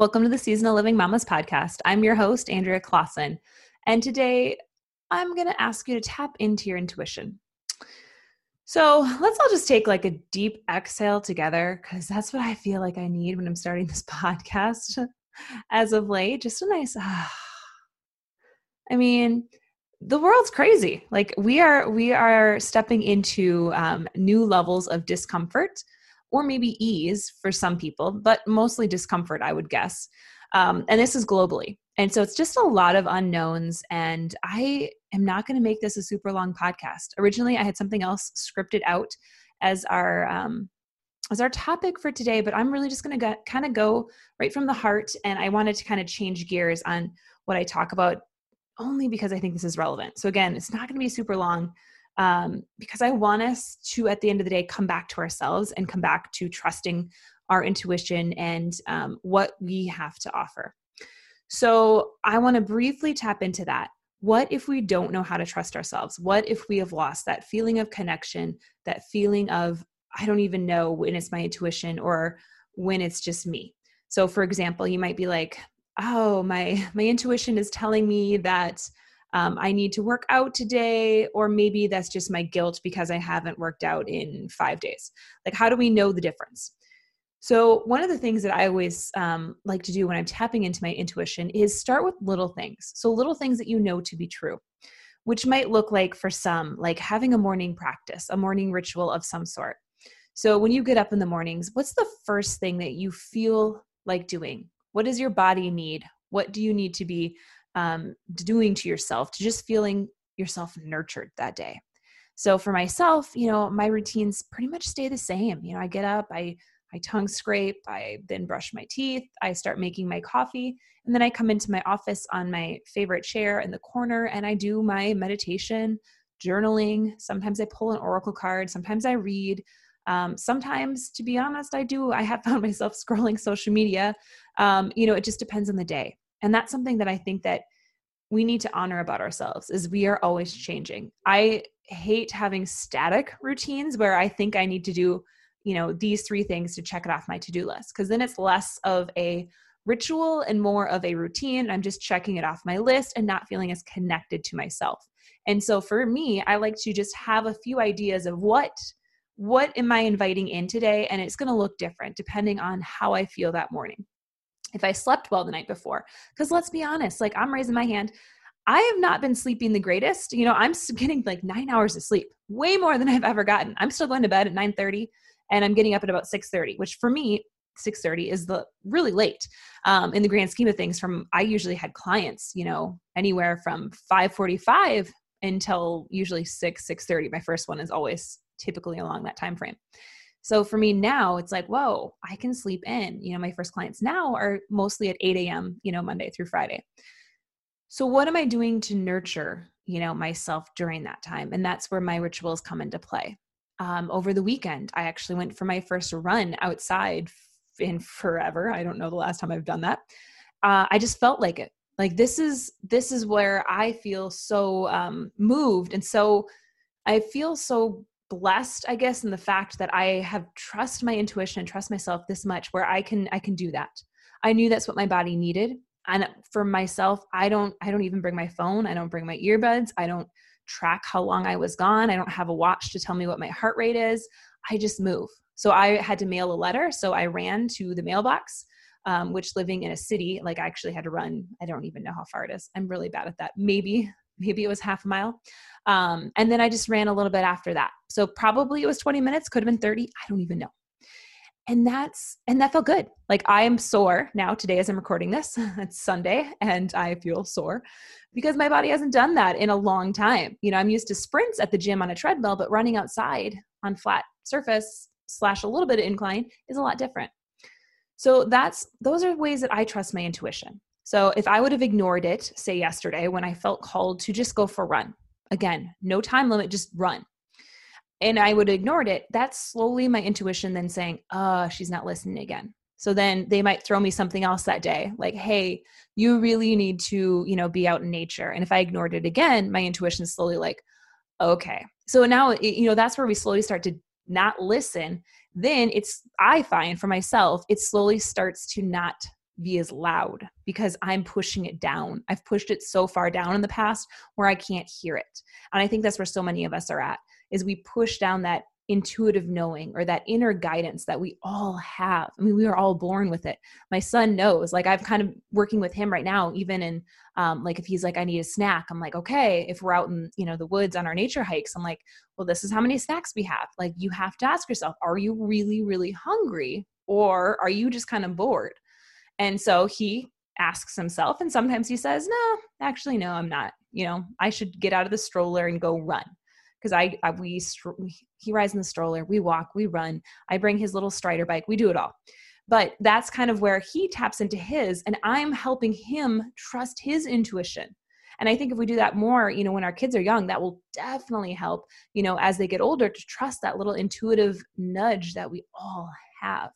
Welcome to the Seasonal Living Mamas podcast. I'm your host, Andrea Clausen. And today I'm going to ask you to tap into your intuition. So let's all just take like a deep exhale together because that's what I feel like I need when I'm starting this podcast as of late. Just a nice, ah. I mean, the world's crazy. Like we are, we are stepping into um, new levels of discomfort or maybe ease for some people, but mostly discomfort, I would guess. Um, and this is globally. And so it's just a lot of unknowns. And I am not going to make this a super long podcast. Originally, I had something else scripted out as our um, as our topic for today, but I'm really just going to kind of go right from the heart. And I wanted to kind of change gears on what I talk about only because I think this is relevant. So again, it's not going to be super long um, because I want us to, at the end of the day, come back to ourselves and come back to trusting our intuition and um, what we have to offer. So, I want to briefly tap into that. What if we don't know how to trust ourselves? What if we have lost that feeling of connection, that feeling of, I don't even know when it's my intuition or when it's just me? So, for example, you might be like, oh, my, my intuition is telling me that um, I need to work out today, or maybe that's just my guilt because I haven't worked out in five days. Like, how do we know the difference? So, one of the things that I always um, like to do when I'm tapping into my intuition is start with little things. So, little things that you know to be true, which might look like for some, like having a morning practice, a morning ritual of some sort. So, when you get up in the mornings, what's the first thing that you feel like doing? What does your body need? What do you need to be um, doing to yourself to just feeling yourself nurtured that day. So for myself, you know, my routines pretty much stay the same. You know, I get up, I I tongue scrape, I then brush my teeth, I start making my coffee, and then I come into my office on my favorite chair in the corner and I do my meditation, journaling. Sometimes I pull an oracle card, sometimes I read. Um, sometimes, to be honest, I do. I have found myself scrolling social media. Um, you know, it just depends on the day and that's something that i think that we need to honor about ourselves is we are always changing. I hate having static routines where i think i need to do you know these three things to check it off my to-do list because then it's less of a ritual and more of a routine. I'm just checking it off my list and not feeling as connected to myself. And so for me i like to just have a few ideas of what what am i inviting in today? And it's going to look different depending on how i feel that morning if I slept well the night before. Because let's be honest, like I'm raising my hand. I have not been sleeping the greatest. You know, I'm getting like nine hours of sleep, way more than I've ever gotten. I'm still going to bed at 9:30, and I'm getting up at about 6:30, which for me, 6:30 is the really late um, in the grand scheme of things. From I usually had clients, you know, anywhere from 5:45 until usually 6 6:30. My first one is always typically along that time frame. So for me now, it's like, whoa, I can sleep in. You know, my first clients now are mostly at 8 a.m., you know, Monday through Friday. So what am I doing to nurture, you know, myself during that time? And that's where my rituals come into play. Um, over the weekend, I actually went for my first run outside in forever. I don't know the last time I've done that. Uh, I just felt like it. Like this is this is where I feel so um, moved and so I feel so blessed i guess in the fact that i have trust my intuition and trust myself this much where i can i can do that. I knew that's what my body needed. And for myself i don't i don't even bring my phone. I don't bring my earbuds. I don't track how long i was gone. I don't have a watch to tell me what my heart rate is. I just move. So i had to mail a letter. So i ran to the mailbox um, which living in a city like i actually had to run. I don't even know how far it is. I'm really bad at that. Maybe maybe it was half a mile. Um, and then I just ran a little bit after that. So probably it was 20 minutes, could have been 30. I don't even know. And that's, and that felt good. Like I am sore now today as I'm recording this. it's Sunday and I feel sore because my body hasn't done that in a long time. You know, I'm used to sprints at the gym on a treadmill, but running outside on flat surface slash a little bit of incline is a lot different. So that's, those are ways that I trust my intuition. So if I would have ignored it, say yesterday, when I felt called to just go for a run, again, no time limit, just run. And I would have ignored it, that's slowly my intuition then saying, oh, she's not listening again. So then they might throw me something else that day, like, hey, you really need to, you know, be out in nature. And if I ignored it again, my intuition is slowly like, okay. So now, you know, that's where we slowly start to not listen. Then it's, I find for myself, it slowly starts to not be as loud because I'm pushing it down. I've pushed it so far down in the past where I can't hear it. And I think that's where so many of us are at is we push down that intuitive knowing or that inner guidance that we all have. I mean, we are all born with it. My son knows, like, I've kind of working with him right now, even in um, like if he's like, I need a snack, I'm like, okay, if we're out in, you know, the woods on our nature hikes, I'm like, well, this is how many snacks we have. Like, you have to ask yourself, are you really, really hungry or are you just kind of bored? And so he asks himself, and sometimes he says, no, actually, no, I'm not. You know, I should get out of the stroller and go run. Because I, I, we he rides in the stroller we walk we run i bring his little strider bike we do it all. But that's kind of where he taps into his and i'm helping him trust his intuition. And i think if we do that more you know when our kids are young that will definitely help you know as they get older to trust that little intuitive nudge that we all have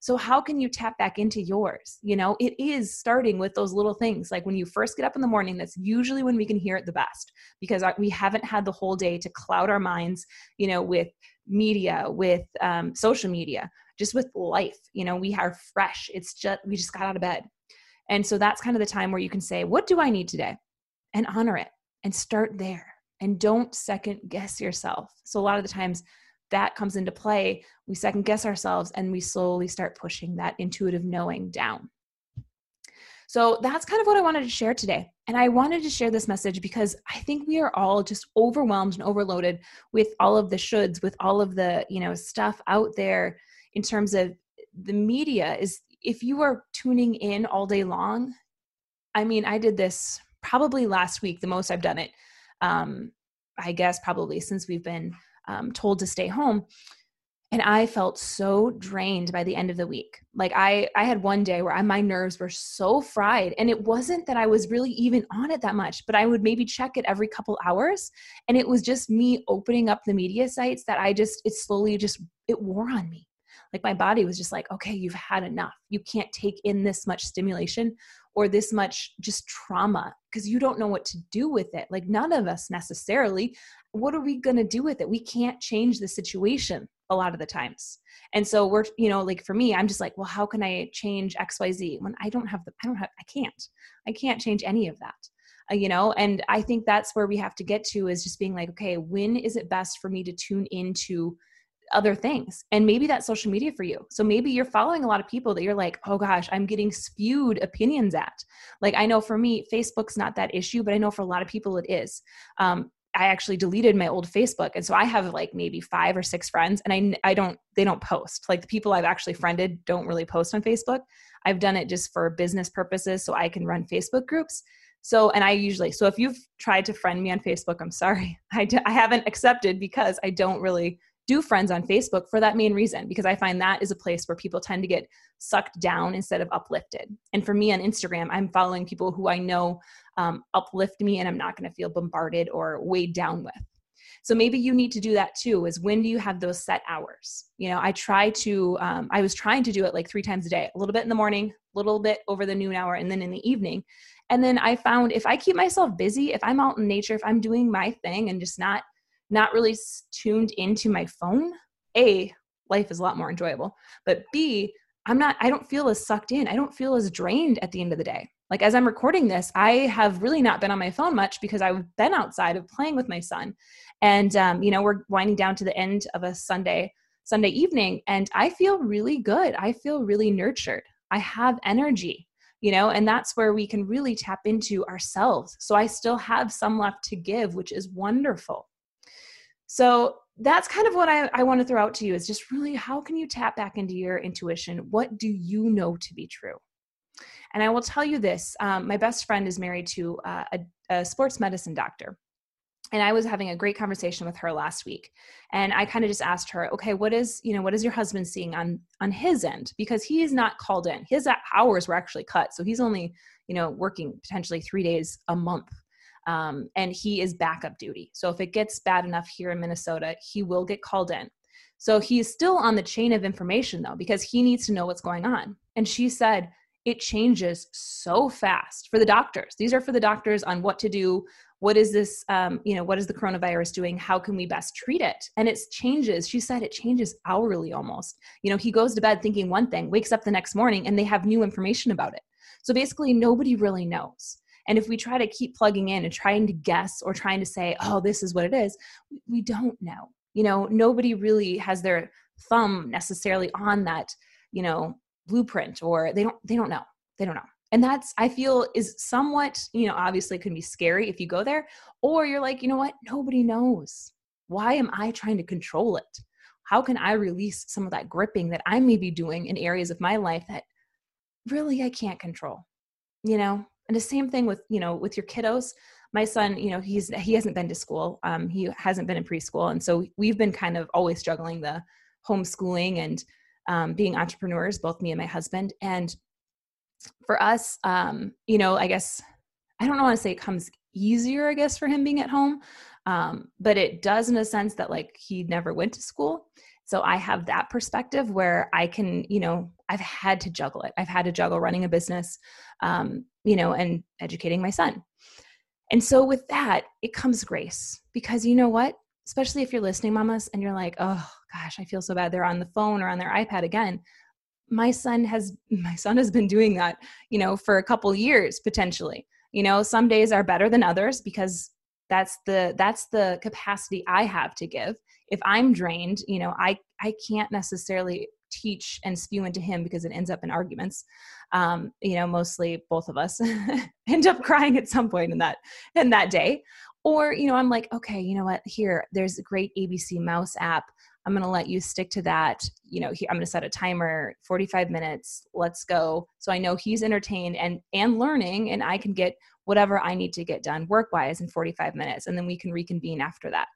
so, how can you tap back into yours? You know, it is starting with those little things. Like when you first get up in the morning, that's usually when we can hear it the best because we haven't had the whole day to cloud our minds, you know, with media, with um, social media, just with life. You know, we are fresh. It's just, we just got out of bed. And so that's kind of the time where you can say, What do I need today? And honor it and start there. And don't second guess yourself. So, a lot of the times, that comes into play, we second guess ourselves and we slowly start pushing that intuitive knowing down. So that's kind of what I wanted to share today. And I wanted to share this message because I think we are all just overwhelmed and overloaded with all of the shoulds, with all of the, you know, stuff out there in terms of the media is if you are tuning in all day long, I mean, I did this probably last week, the most I've done it. Um, I guess probably since we've been um, told to stay home. And i felt so drained by the end of the week. Like i i had one day where I, my nerves were so fried. And it wasn't that i was really even on it that much but i would maybe check it every couple hours. And it was just me opening up the media sites that i just it slowly just it wore on me. Like my body was just like okay you've had enough. You can't take in this much stimulation or this much just trauma because you don't know what to do with it like none of us necessarily what are we going to do with it? We can't change the situation a lot of the times. And so we're, you know, like for me, I'm just like, well, how can I change XYZ when I don't have the, I don't have, I can't, I can't change any of that. Uh, you know, and I think that's where we have to get to is just being like, okay, when is it best for me to tune into other things and maybe that's social media for you so maybe you're following a lot of people that you're like oh gosh i'm getting spewed opinions at like i know for me facebook's not that issue but i know for a lot of people it is um, I actually deleted my old Facebook. And so I have like maybe five or six friends and I, I don't, they don't post. Like the people I've actually friended don't really post on Facebook. I've done it just for business purposes so I can run Facebook groups. So, and I usually, so if you've tried to friend me on Facebook, I'm sorry. I d- I haven't accepted because I don't really do friends on Facebook for that main reason, because I find that is a place where people tend to get sucked down instead of uplifted. And for me on Instagram, I'm following people who I know um, uplift me and I'm not going to feel bombarded or weighed down with. So maybe you need to do that too. Is when do you have those set hours? You know, I try to. Um, I was trying to do it like three times a day, a little bit in the morning, a little bit over the noon hour, and then in the evening. And then I found if I keep myself busy, if I'm out in nature, if I'm doing my thing and just not not really tuned into my phone, a life is a lot more enjoyable. But b I'm not. I don't feel as sucked in. I don't feel as drained at the end of the day like as i'm recording this i have really not been on my phone much because i've been outside of playing with my son and um, you know we're winding down to the end of a sunday sunday evening and i feel really good i feel really nurtured i have energy you know and that's where we can really tap into ourselves so i still have some left to give which is wonderful so that's kind of what I, I want to throw out to you is just really how can you tap back into your intuition? What do you know to be true? And I will tell you this um, my best friend is married to uh, a, a sports medicine doctor and i was having a great conversation with her last week and i kind of just asked her okay what is you know what is your husband seeing on on his end? Because he is not called in. His hours were actually cut so he's only you know working potentially three days a month um, and he is backup duty. So if it gets bad enough here in minnesota he will get called in. So he's still on the chain of information though because he needs to know what's going on. And she said it changes so fast for the doctors. These are for the doctors on what to do. What is this um, you know what is the coronavirus doing? How can we best treat it? And it changes. She said it changes hourly almost. You know he goes to bed thinking one thing wakes up the next morning and they have new information about it. So basically nobody really knows and if we try to keep plugging in and trying to guess or trying to say oh this is what it is we don't know. You know nobody really has their thumb necessarily on that you know blueprint or they don't they don't know. They don't know. And that's i feel is somewhat you know obviously can be scary if you go there or you're like you know what? Nobody knows. Why am i trying to control it? How can i release some of that gripping that i may be doing in areas of my life that really i can't control you know and the same thing with you know with your kiddos. My son you know he's he hasn't been to school um, he hasn't been in preschool. And so we've been kind of always juggling the homeschooling and um, being entrepreneurs both me and my husband. And for us, um, you know, I guess I don't know want to say it comes easier, I guess, for him being at home, um, but it does in a sense that like he never went to school. So I have that perspective where I can, you know, I've had to juggle it. I've had to juggle running a business, um, you know, and educating my son. And so with that, it comes grace because you know what? Especially if you're listening, mamas, and you're like, oh gosh, I feel so bad. They're on the phone or on their iPad again my son has my son has been doing that you know for a couple years potentially you know some days are better than others because that's the that's the capacity i have to give if i'm drained you know i i can't necessarily teach and spew into him because it ends up in arguments um you know mostly both of us end up crying at some point in that in that day or you know i'm like okay you know what here there's a great abc mouse app I'm going to let you stick to that. You know, I'm going to set a timer, 45 minutes. Let's go. So I know he's entertained and and learning, and I can get whatever I need to get done work wise in 45 minutes, and then we can reconvene after that.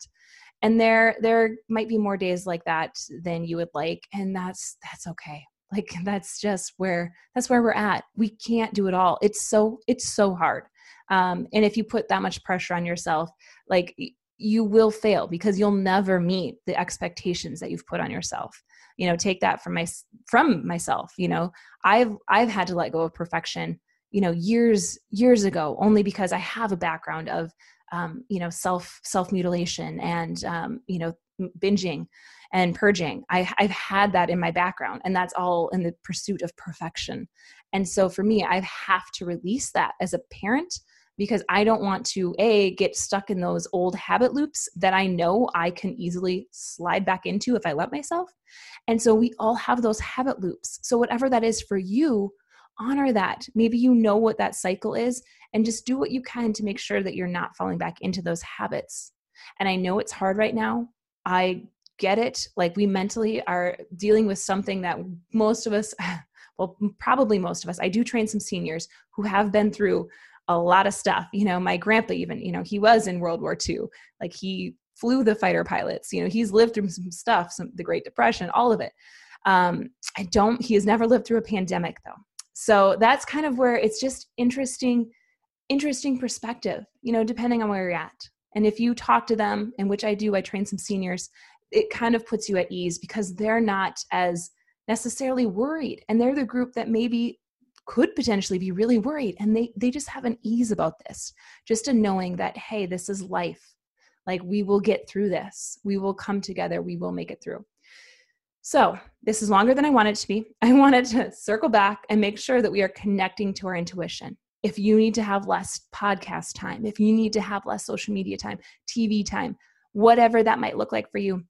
And there there might be more days like that than you would like, and that's that's okay. Like that's just where that's where we're at. We can't do it all. It's so it's so hard. Um, and if you put that much pressure on yourself, like you will fail because you'll never meet the expectations that you've put on yourself you know take that from my from myself you know i've i've had to let go of perfection you know years years ago only because i have a background of um, you know self self mutilation and um, you know binging and purging I, i've had that in my background and that's all in the pursuit of perfection and so for me i have to release that as a parent because I don't want to a get stuck in those old habit loops that I know I can easily slide back into if I let myself. And so we all have those habit loops. So whatever that is for you, honor that. Maybe you know what that cycle is and just do what you can to make sure that you're not falling back into those habits. And I know it's hard right now. I get it. Like we mentally are dealing with something that most of us well probably most of us i do train some seniors who have been through a lot of stuff. You know, my grandpa, even, you know, he was in World War II. Like he flew the fighter pilots. You know, he's lived through some stuff, some the Great Depression, all of it. Um, I don't. He has never lived through a pandemic though. So that's kind of where it's just interesting, interesting perspective. You know, depending on where you're at. And if you talk to them, and which I do, I train some seniors. It kind of puts you at ease because they're not as necessarily worried, and they're the group that maybe could potentially be really worried and they they just have an ease about this just a knowing that hey this is life like we will get through this we will come together we will make it through so this is longer than i wanted to be i wanted to circle back and make sure that we are connecting to our intuition if you need to have less podcast time if you need to have less social media time tv time whatever that might look like for you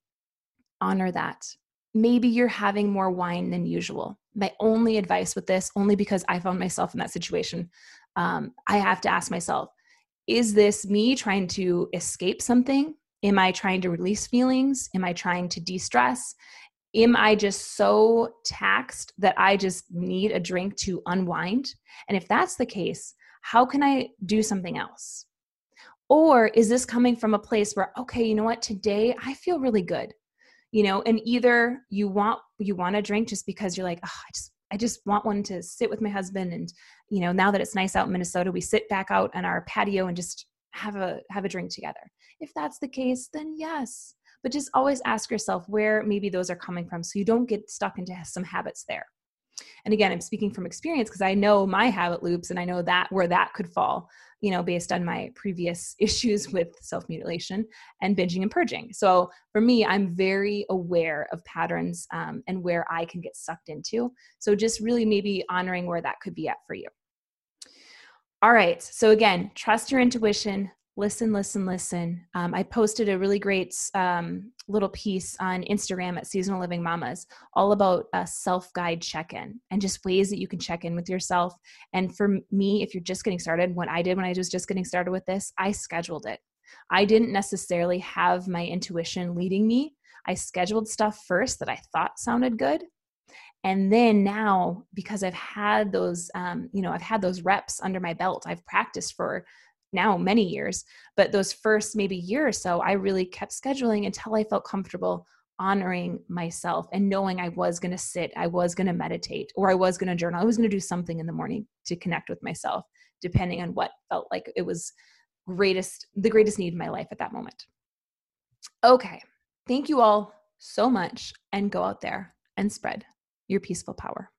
honor that maybe you're having more wine than usual. My only advice with this, only because I found myself in that situation, um, I have to ask myself is this me trying to escape something? Am I trying to release feelings? Am I trying to de stress? Am I just so taxed that I just need a drink to unwind? And if that's the case, how can I do something else? Or is this coming from a place where, okay, you know what, today I feel really good you know and either you want you want a drink just because you're like oh, i just i just want one to sit with my husband and you know now that it's nice out in minnesota we sit back out on our patio and just have a have a drink together if that's the case then yes but just always ask yourself where maybe those are coming from so you don't get stuck into some habits there And again, I'm speaking from experience because I know my habit loops and I know that where that could fall, you know, based on my previous issues with self mutilation and binging and purging. So for me, I'm very aware of patterns um, and where I can get sucked into. So just really maybe honoring where that could be at for you. All right. So again, trust your intuition, listen, listen, listen. Um, I posted a really great um, little piece on Instagram at Seasonal Living Mamas, all about a self guide check in and just ways that you can check in with yourself. And for me, if you're just getting started, what I did when I was just getting started with this, I scheduled it. I didn't necessarily have my intuition leading me. I scheduled stuff first that I thought sounded good. And then now, because I've had those, um, you know, I've had those reps under my belt, I've practiced for now many years but those first maybe year or so i really kept scheduling until i felt comfortable honoring myself and knowing i was going to sit i was going to meditate or i was going to journal. I was going to do something in the morning to connect with myself depending on what felt like it was greatest the greatest need in my life at that moment. Okay thank you all so much and go out there and spread your peaceful power